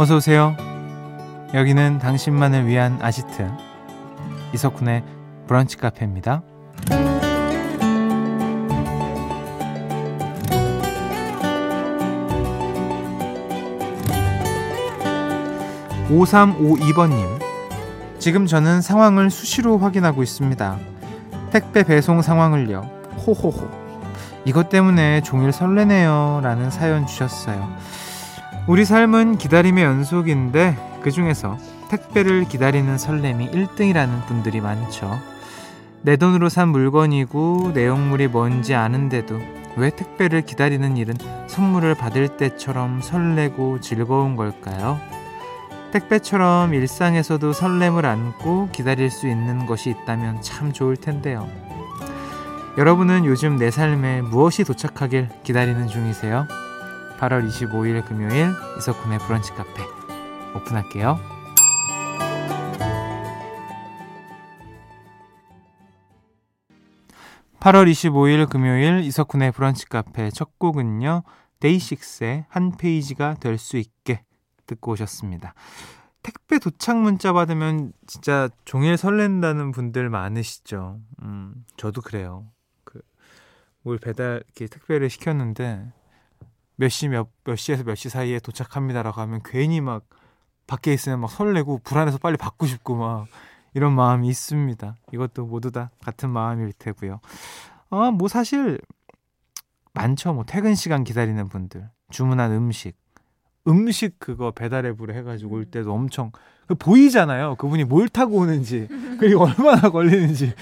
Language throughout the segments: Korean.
어서 오세요. 여기는 당신만을 위한 아지트 이석훈의 브런치 카페입니다. 5352번님. 지금 저는 상황을 수시로 확인하고 있습니다. 택배 배송 상황을요. 호호호. 이것 때문에 종일 설레네요. 라는 사연 주셨어요. 우리 삶은 기다림의 연속인데 그 중에서 택배를 기다리는 설렘이 1등이라는 분들이 많죠. 내 돈으로 산 물건이고 내용물이 뭔지 아는데도 왜 택배를 기다리는 일은 선물을 받을 때처럼 설레고 즐거운 걸까요? 택배처럼 일상에서도 설렘을 안고 기다릴 수 있는 것이 있다면 참 좋을 텐데요. 여러분은 요즘 내 삶에 무엇이 도착하길 기다리는 중이세요? 8월 25일 금요일 이석훈의 브런치 카페 오픈할게요. 8월 25일 금요일 이석훈의 브런치 카페 첫 곡은요. 데이식스의 한 페이지가 될 수 있게 듣고 오셨습니다. 택배 도착 문자 받으면 진짜 종일 설렌다는 분들 많으시죠. 음, 저도 그래요. 그, 뭘 배달, 이렇게 택배를 시켰는데, 몇 시, 몇, 몇 시에서 몇 시 사이에 도착합니다라고 하면 괜히 막 밖에 있으면 막 설레고 불안해서 빨리 받고 싶고 막 이런 마음이 있습니다. 이것도 모두 다 같은 마음일 테고요. 아, 뭐 사실 많죠. 뭐 퇴근 시간 기다리는 분들, 주문한 음식, 음식 그거 배달 앱으로 해가지고 올 때도 엄청 그 보이잖아요. 그분이 뭘 타고 오는지 그리고 얼마나 걸리는지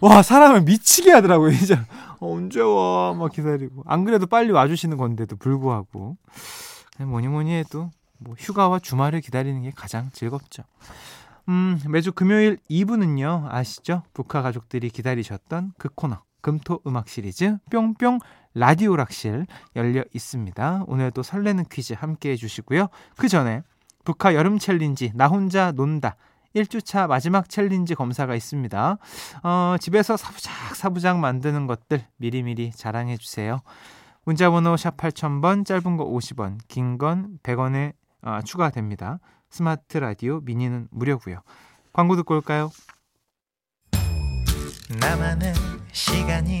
와 사람을 미치게 하더라고요. 진짜 어, 언제 와 막 기다리고 안 그래도 빨리 와주시는 건데도 불구하고 뭐니 뭐니 해도 뭐 휴가와 주말을 기다리는 게 가장 즐겁죠. 음 매주 금요일 2부는요 아시죠? 북한 가족들이 기다리셨던 그 코너 금토 음악 시리즈 뿅뿅 라디오 락실 열려 있습니다. 오늘도 설레는 퀴즈 함께 해주시고요. 그 전에 브카 여름 챌린지 나 혼자 논다 1주차 마지막 챌린지 검사가 있습니다. 어, 집에서 사부작 사부작 만드는 것들 미리미리 자랑해 주세요. 문자번호 샵 8000번 짧은 거 50원 긴 건 100원에 어, 추가됩니다. 스마트 라디오 미니는 무료고요. 광고 듣고 올까요? 나만의 시간이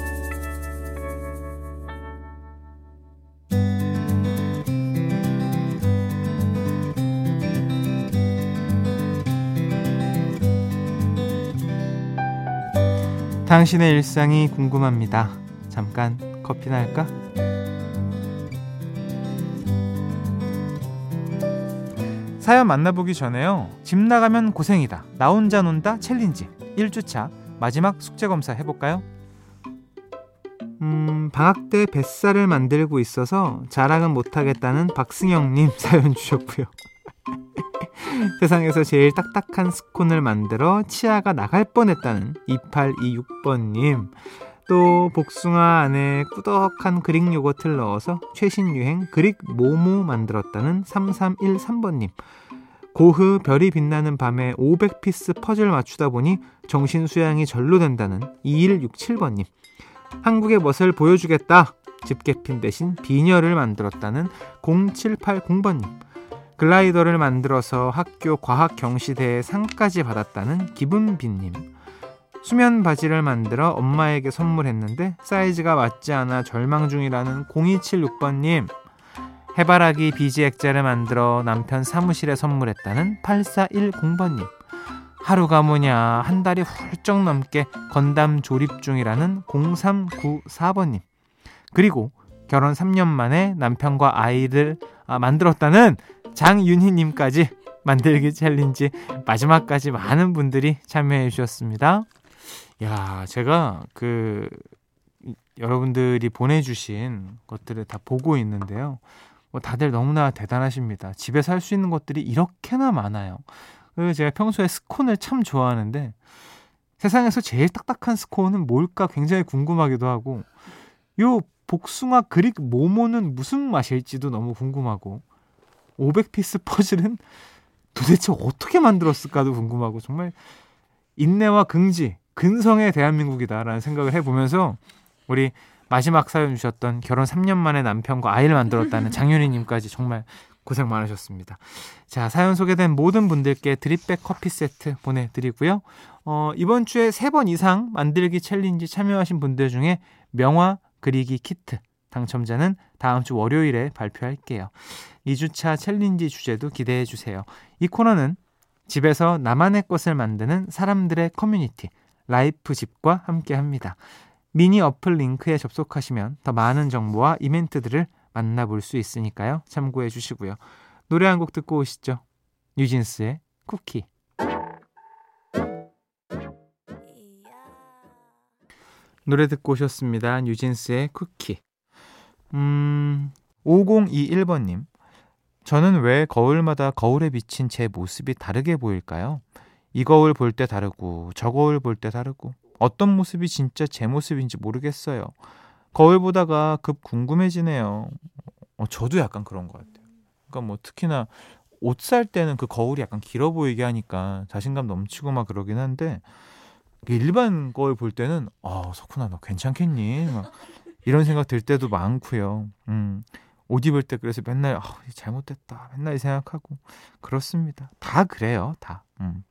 당신의 일상이 궁금합니다. 잠깐 커피나 할까? 사연 만나보기 전에요. 집 나가면 고생이다. 나 혼자 논다 챌린지 1주차 마지막 숙제 검사 해볼까요? 음, 방학 때 뱃살을 만들고 있어서 자랑은 못하겠다는 박승영님 사연 주셨고요. 세상에서 제일 딱딱한 스콘을 만들어 치아가 나갈 뻔했다는 2826번님. 또 복숭아 안에 꾸덕한 그릭 요거트를 넣어서 최신 유행 그릭 모모 만들었다는 3313번님. 고흐 별이 빛나는 밤에 500피스 퍼즐 맞추다 보니 정신 수양이 절로 된다는 2167번님. 한국의 멋을 보여주겠다. 집게핀 대신 비녀를 만들었다는 0780번님. 글라이더를 만들어서 학교 과학 경시대회 상까지 받았다는 기분빈님. 수면 바지를 만들어 엄마에게 선물했는데 사이즈가 맞지 않아 절망 중이라는 0276번님. 해바라기 비지 액자를 만들어 남편 사무실에 선물했다는 8410번님. 하루가 뭐냐 한 달이 훌쩍 넘게 건담 조립 중이라는 0394번님. 그리고 결혼 3년 만에 남편과 아이를 아, 만들었다는 장윤희님까지 만들기 챌린지 마지막까지 많은 분들이 참여해 주셨습니다. 야, 제가 그 여러분들이 보내주신 것들을 다 보고 있는데요. 뭐 다들 너무나 대단하십니다. 집에서 할 수 있는 것들이 이렇게나 많아요. 그리고 제가 평소에 스콘을 참 좋아하는데 세상에서 제일 딱딱한 스콘은 뭘까 굉장히 궁금하기도 하고 요 복숭아 그릭 모모는 무슨 맛일지도 너무 궁금하고 500피스 퍼즐은 도대체 어떻게 만들었을까도 궁금하고 정말 인내와 긍지, 근성의 대한민국이다라는 생각을 해보면서 우리 마지막 사연 주셨던 결혼 3년 만에 남편과 아이를 만들었다는 장윤희님까지 정말 고생 많으셨습니다. 자, 사연 소개된 모든 분들께 드립백 커피 세트 보내드리고요. 어, 이번 주에 세번 이상 만들기 챌린지 참여하신 분들 중에 명화 그리기 키트 당첨자는 다음 주 월요일에 발표할게요. 2주차 챌린지 주제도 기대해 주세요. 이 코너는 집에서 나만의 것을 만드는 사람들의 커뮤니티 라이프 집과 함께 합니다. 미니 어플 링크에 접속하시면 더 많은 정보와 이벤트들을 만나볼 수 있으니까요. 참고해 주시고요. 노래 한 곡 듣고 오시죠. 뉴진스의 쿠키. 노래 듣고 오셨습니다. 뉴진스의 쿠키. 음, 5021번님. 저는 왜 거울마다 거울에 비친 제 모습이 다르게 보일까요? 이 거울 볼 때 다르고 저 거울 볼 때 다르고 어떤 모습이 진짜 제 모습인지 모르겠어요. 거울 보다가 급 궁금해지네요. 어, 저도 약간 그런 것 같아요. 그러니까 뭐 특히나 옷 살 때는 그 거울이 약간 길어 보이게 하니까 자신감 넘치고 막 그러긴 한데 일반 거울 볼 때는 아 석훈아 너 괜찮겠니? 막 이런 생각 들 때도 많고요. 음. 옷 입을 때 그래서 맨날 아, 잘못됐다 맨날 생각하고 그렇습니다. 다 그래요. 다. 음.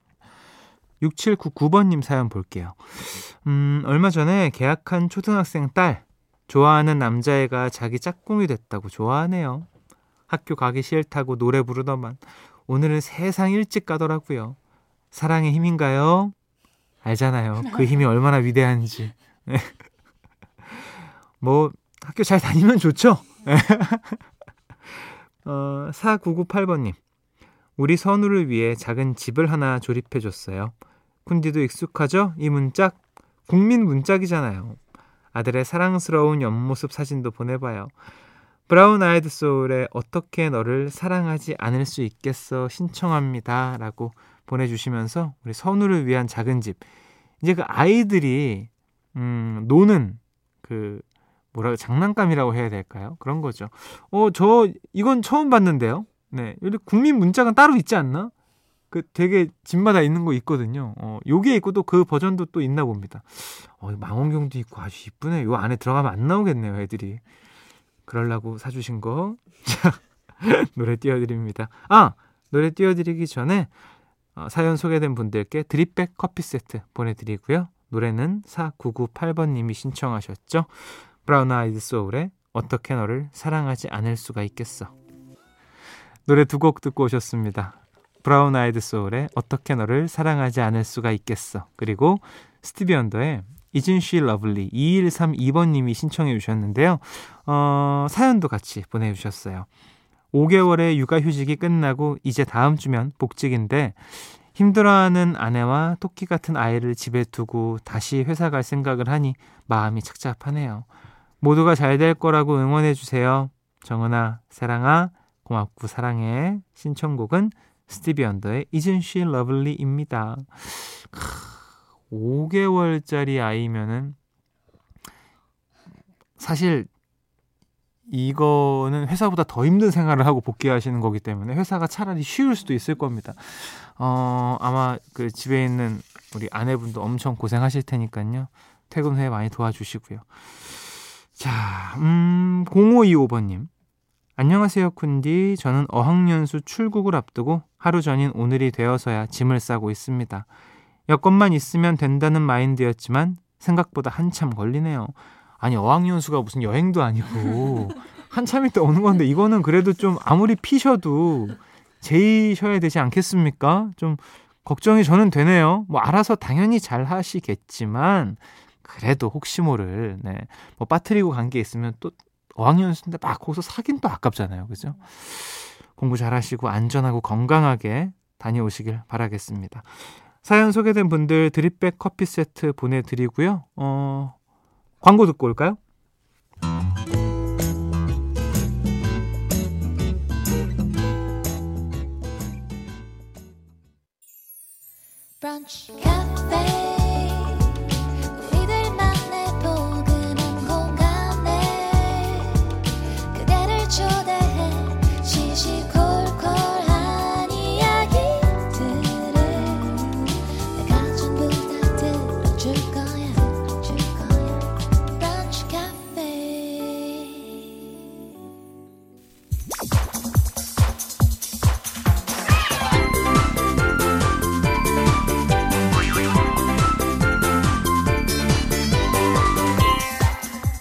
6799번님 사연 볼게요. 음, 얼마 전에 계약한 초등학생 딸 좋아하는 남자애가 자기 짝꿍이 됐다고 좋아하네요. 학교 가기 싫다고 노래 부르더만 오늘은 세상 일찍 가더라고요. 사랑의 힘인가요? 알잖아요. 그 힘이 얼마나 위대한지. 네. 뭐 학교 잘 다니면 좋죠. 어, 4998번님. 우리 선우를 위해 작은 집을 하나 조립해 줬어요. 쿤디도 익숙하죠? 이 문짝? 국민 문짝이잖아요. 아들의 사랑스러운 옆모습 사진도 보내봐요. 브라운 아이드 소울의 어떻게 너를 사랑하지 않을 수 있겠어 신청합니다. 라고 보내주시면서 우리 선우를 위한 작은 집. 이제 그 아이들이, 음, 노는 그 뭐라 장난감이라고 해야 될까요? 그런 거죠. 어, 저 이건 처음 봤는데요. 네. 여기 국민 문짝은 따로 있지 않나? 그 되게 집마다 있는 거 있거든요. 어, 요게 있고 또 그 버전도 또 있나 봅니다. 어, 망원경도 있고 아주 이쁘네. 요 안에 들어가면 안 나오겠네요, 애들이. 그럴라고 사주신 거. 자, 노래 띄워드립니다. 아! 노래 띄워드리기 전에 어, 사연 소개된 분들께 드립백 커피 세트 보내드리고요. 노래는 4998번님이 신청하셨죠. 브라운 아이드 소울의 어떻게 너를 사랑하지 않을 수가 있겠어. 노래 두 곡 듣고 오셨습니다. 브라운 아이드 소울의 어떻게 너를 사랑하지 않을 수가 있겠어. 그리고 스티비 언더의 Isn't She Lovely 2132번님이 신청해 주셨는데요. 어, 사연도 같이 보내주셨어요. 5개월의 육아휴직이 끝나고 이제 다음 주면 복직인데 힘들어하는 아내와 토끼 같은 아이를 집에 두고 다시 회사 갈 생각을 하니 마음이 착잡하네요. 모두가 잘 될 거라고 응원해 주세요. 정은아, 사랑아, 고맙고 사랑해. 신청곡은 스티비 언더의 Isn't She Lovely입니다. 5개월짜리 아이면은 사실 이거는 회사보다 더 힘든 생활을 하고 복귀하시는 거기 때문에 회사가 차라리 쉬울 수도 있을 겁니다. 어, 아마 그 집에 있는 우리 아내분도 엄청 고생하실 테니까요. 퇴근 후에 많이 도와주시고요. 자, 음, 0525번님. 안녕하세요, 쿤디. 저는 어학연수 출국을 앞두고 하루 전인 오늘이 되어서야 짐을 싸고 있습니다. 여권만 있으면 된다는 마인드였지만 생각보다 한참 걸리네요. 아니, 어학연수가 무슨 여행도 아니고 한참 있다 오는 건데 이거는 그래도 좀 아무리 피셔도 제이셔야 되지 않겠습니까? 좀 걱정이 저는 되네요. 뭐 알아서 당연히 잘 하시겠지만 그래도 혹시 모를 네. 뭐 빠뜨리고 간 게 있으면 또 어학연수인데 막 거기서 사긴 또 아깝잖아요. 그죠? 공부 잘하시고 안전하고 건강하게 다녀오시길 바라겠습니다. 사연 소개된 분들 드립백 커피 세트 보내드리고요. 어, 광고 듣고 올까요?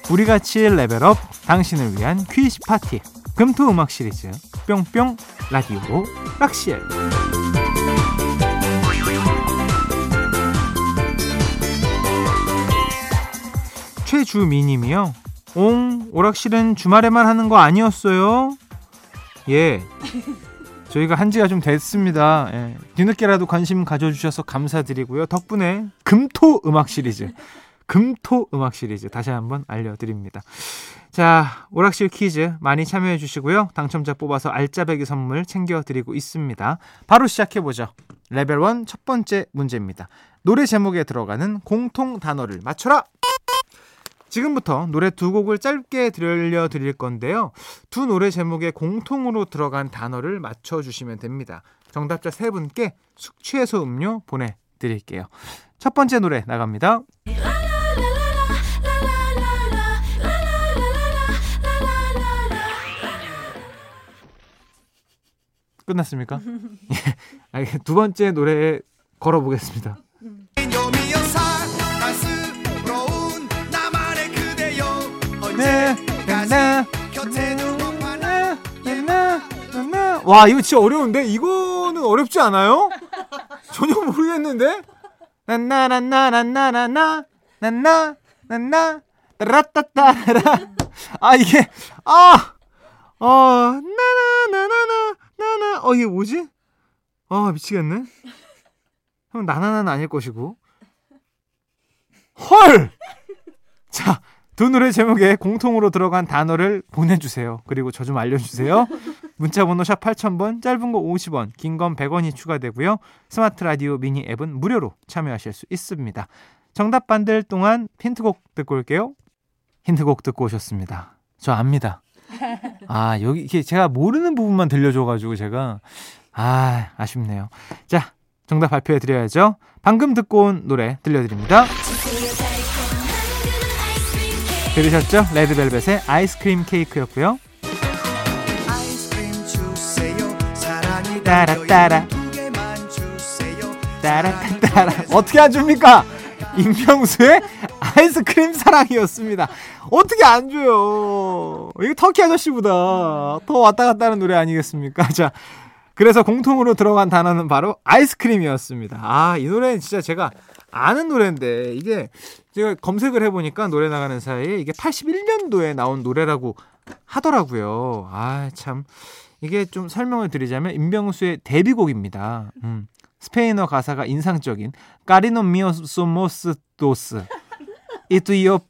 우리같이 레벨업 당신을 위한 퀴즈 파티 금토 음악 시리즈 뿅뿅 라디오 락실에 최주미님이요 옹 오락실은 주말에만 하는 거 아니었어요? 예 저희가 한 지가 좀 됐습니다. 예. 뒤늦게라도 관심 가져주셔서 감사드리고요. 덕분에 금토 음악 시리즈, 금토 음악 시리즈 다시 한번 알려드립니다. 자, 오락실 퀴즈 많이 참여해 주시고요. 당첨자 뽑아서 알짜배기 선물 챙겨드리고 있습니다. 바로 시작해보죠. 레벨 1 첫 번째 문제입니다. 노래 제목에 들어가는 공통 단어를 맞춰라! 지금부터 노래 두 곡을 짧게 들려드릴 건데요. 두 노래 제목에 공통으로 들어간 단어를 맞춰주시면 됩니다. 정답자 세 분께 숙취해소 음료 보내드릴게요. 첫 번째 노래 나갑니다. 끝났습니까? 두 번째 노래 걸어보겠습니다. 네, 네, 네, 와 이거 진짜 어려운데? 이거는 어렵지 않아요? 전혀 모르겠는데? 나나나나나나나 나나 나나 라따따라. 아 이게 아! 어, 나나나나 나 나나 어 이게 뭐지? 아 미치겠네. 형 나나나는 아닐 것이고 헐. 자, 두 노래 제목에 공통으로 들어간 단어를 보내주세요. 그리고 저 좀 알려주세요. 문자번호 샵 8000번, 짧은 거 50원, 긴 건 100원이 추가되고요. 스마트 라디오 미니 앱은 무료로 참여하실 수 있습니다. 정답 받을 동안 힌트곡 듣고 올게요. 힌트곡 듣고 오셨습니다. 저 압니다. 아, 여기 이게 제가 모르는 부분만 들려줘 가지고 제가 아 아쉽네요. 자, 정답 발표해 드려야죠. 방금 듣고 온 노래 들려드립니다. 들으셨죠? 레드벨벳의 아이스크림 케이크였고요. 따라 따라 따라 따라 어떻게 안 줍니까? 임명수의 아이스크림 사랑이었습니다. 어떻게 안 줘요? 이거 터키 아저씨보다 더 왔다 갔다 하는 노래 아니겠습니까? 자, 그래서 공통으로 들어간 단어는 바로 아이스크림이었습니다. 아, 이 노래는 진짜 제가 아는 노래인데 이게 제가 검색을 해보니까 노래 나가는 사이에 이게 81년도에 나온 노래라고 하더라고요. 아, 참. 이게 좀 설명을 드리자면 임병수의 데뷔곡입니다. 음. 스페인어 가사가 인상적인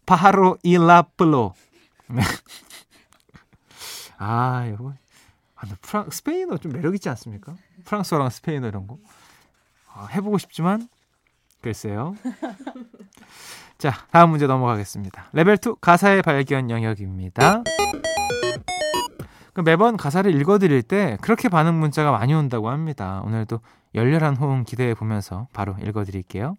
파하로 이라플로 아 아, 프랑 스페인어 좀 매력 있지 않습니까? 프랑스어랑 스페인어 이런 거 아, 해보고 싶지만 글쎄요. 자 다음 문제 넘어가겠습니다. 레벨 2 가사의 발견 영역입니다. 그 매번 가사를 읽어드릴 때 그렇게 반응 문자가 많이 온다고 합니다. 오늘도 열렬한 호응 기대해 보면서 바로 읽어드릴게요.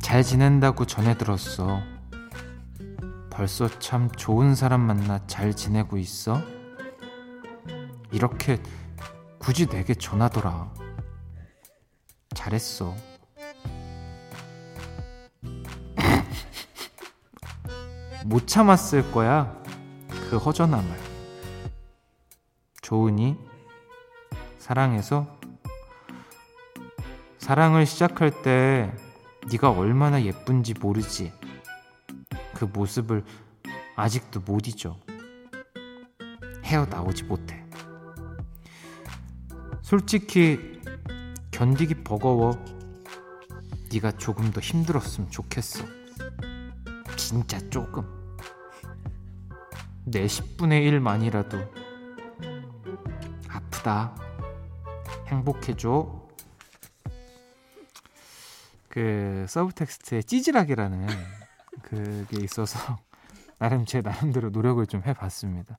잘 지낸다고 전해 들었어. 벌써 참 좋은 사람 만나 잘 지내고 있어? 이렇게 굳이 내게 전하더라. 잘했어. 못 참았을 거야. 그 허전함을. 좋으니 사랑해서 사랑을 시작할 때 네가 얼마나 예쁜지 모르지. 그 모습을 아직도 못 잊어. 헤어나오지 못해. 솔직히 견디기 버거워. 네가 조금 더 힘들었으면 좋겠어. 진짜 조금. 내 10분의 1만이라도 아프다. 행복해줘. 그 서브 텍스트에 찌질하게라는 그게 있어서 나름 제 나름대로 노력을 좀 해봤습니다.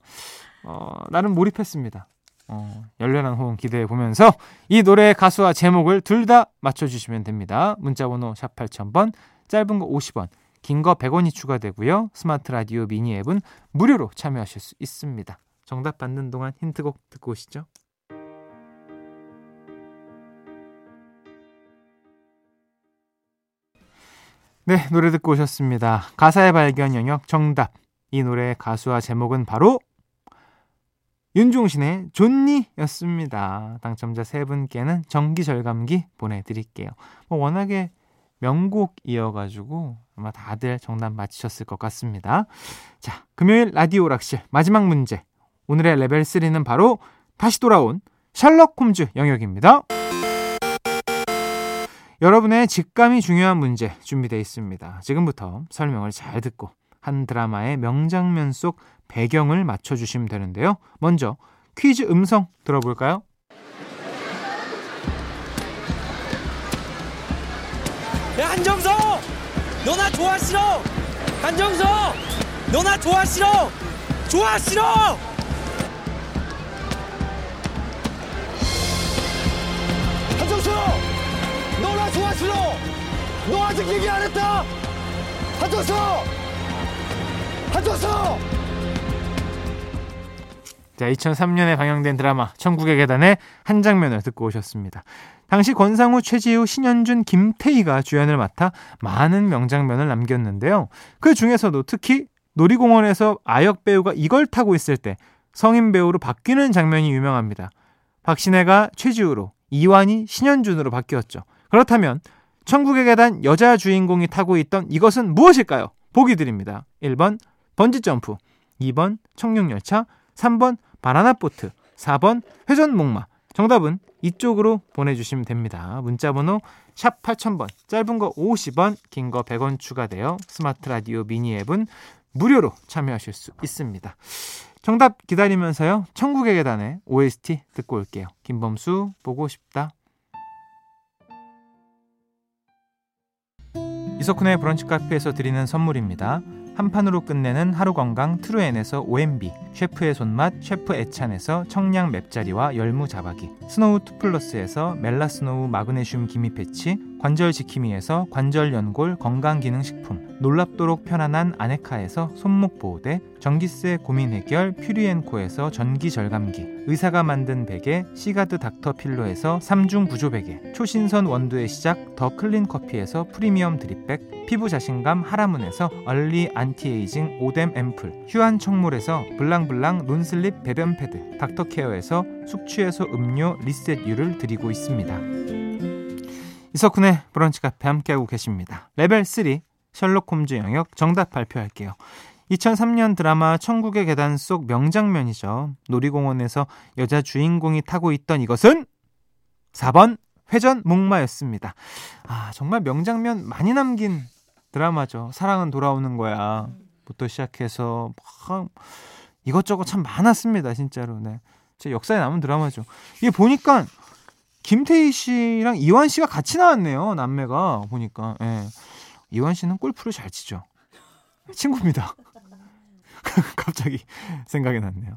어, 나름 몰입했습니다. 어, 열렬한 호응 기대해 보면서 이 노래의 가수와 제목을 둘 다 맞춰주시면 됩니다. 문자번호 샵 8000번, 짧은 거 50원, 긴 거 100원이 추가되고요. 스마트 라디오 미니 앱은 무료로 참여하실 수 있습니다. 정답 받는 동안 힌트곡 듣고 오시죠. 네, 노래 듣고 오셨습니다. 가사의 발견 영역 정답. 이 노래의 가수와 제목은 바로 윤종신의 존니였습니다. 당첨자 세 분께는 정기 절감기 보내드릴게요. 뭐 워낙에 명곡이어가지고 아마 다들 정답 맞히셨을 것 같습니다. 자, 금요일 라디오 락실 마지막 문제. 오늘의 레벨 3는 바로 다시 돌아온 셜록 홈즈 영역입니다. 여러분의 직감이 중요한 문제 준비되어 있습니다. 지금부터 설명을 잘 듣고 한 드라마의 명장면 속 배경을 맞춰주시면 되는데요. 먼저 퀴즈 음성 들어볼까요? 야 한정서 너나 좋아 싫어 한정서 너나 좋아 싫어 좋아 싫어 한정수! 너나 좋아 싫어! 너 아직 얘기 안 했다! 한정수! 한정수! 자, 2003년에 방영된 드라마 천국의 계단의 한 장면을 듣고 오셨습니다. 당시 권상우, 최지우, 신현준, 김태희가 주연을 맡아 많은 명장면을 남겼는데요. 그 중에서도 특히 놀이공원에서 아역 배우가 이걸 타고 있을 때 성인 배우로 바뀌는 장면이 유명합니다. 박신혜가 최지우로, 이완이 신현준으로 바뀌었죠. 그렇다면 천국의 계단 여자 주인공이 타고 있던 이것은 무엇일까요? 보기 드립니다. 1번 번지점프, 2번 청룡열차, 3번 바나나보트, 4번 회전목마. 정답은 이쪽으로 보내주시면 됩니다. 문자번호 샵 8000번, 짧은 거 50원, 긴 거 100원 추가되어 스마트 라디오 미니 앱은 무료로 참여하실 수 있습니다. 정답 기다리면서요. 천국의 계단의 OST 듣고 올게요. 김범수 보고 싶다. 이석훈의 브런치 카페에서 드리는 선물입니다. 한 판으로 끝내는 하루 건강 트루엔에서 OMB, 셰프의 손맛 셰프 애찬에서 청량 맵자리와 열무 자박이, 스노우 투플러스에서 멜라스노우 마그네슘 기미 패치, 관절 지킴이에서 관절 연골 건강기능식품, 놀랍도록 편안한 아네카에서 손목 보호대, 전기세 고민 해결 퓨리엔코에서 전기 절감기, 의사가 만든 베개 시가드 닥터 필로에서 3중 구조 베개, 초신선 원두의 시작 더 클린 커피에서 프리미엄 드립백, 피부 자신감 하라문에서 얼리 안티에이징 오뎀 앰플, 휴안 청물에서 블랑블랑 논슬립 배변 패드, 닥터케어에서 숙취해소 음료 리셋유를 드리고 있습니다. 이석훈의 브런치 카페 함께하고 계십니다. 레벨 3 셜록 홈즈 영역 정답 발표할게요. 2003년 드라마 천국의 계단 속 명장면이죠. 놀이공원에서 여자 주인공이 타고 있던 이것은 4번 회전 목마였습니다. 아, 정말 명장면 많이 남긴 드라마죠. 사랑은 돌아오는 거야. 부터 시작해서 막 이것저것 참 많았습니다, 진짜로. 네. 제 역사에 남은 드라마죠. 이게 보니까 김태희 씨랑 이완 씨가 같이 나왔네요. 남매가 보니까. 예. 이완 씨는 골프를 잘 치죠. 친구입니다. 갑자기 생각이 났네요.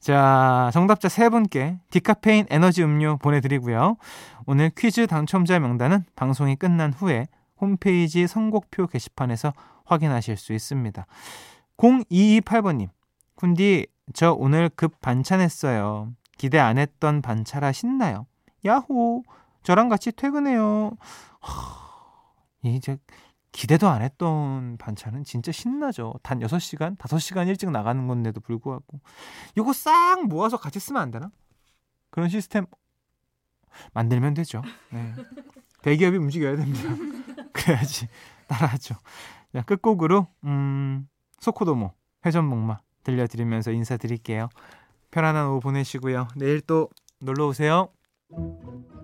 자, 정답자 세 분께 디카페인 에너지 음료 보내드리고요. 오늘 퀴즈 당첨자 명단은 방송이 끝난 후에 홈페이지 선곡표 게시판에서 확인하실 수 있습니다. 0228번님, 쿤디, 저 오늘 급 반찬했어요. 기대 안 했던 반차라 신나요. 야호! 저랑 같이 퇴근해요. 이제 기대도 안 했던 반찬은 진짜 신나죠. 단 6시간, 5시간 일찍 나가는 건데도 불구하고. 이거 싹 모아서 같이 쓰면 안 되나? 그런 시스템 만들면 되죠. 네. 대기업이 움직여야 됩니다. 그래야지 따라하죠. 자, 끝곡으로 음, 소코도모 회전목마 들려드리면서 인사드릴게요. 편안한 오후 보내시고요. 내일 또 놀러 오세요. Música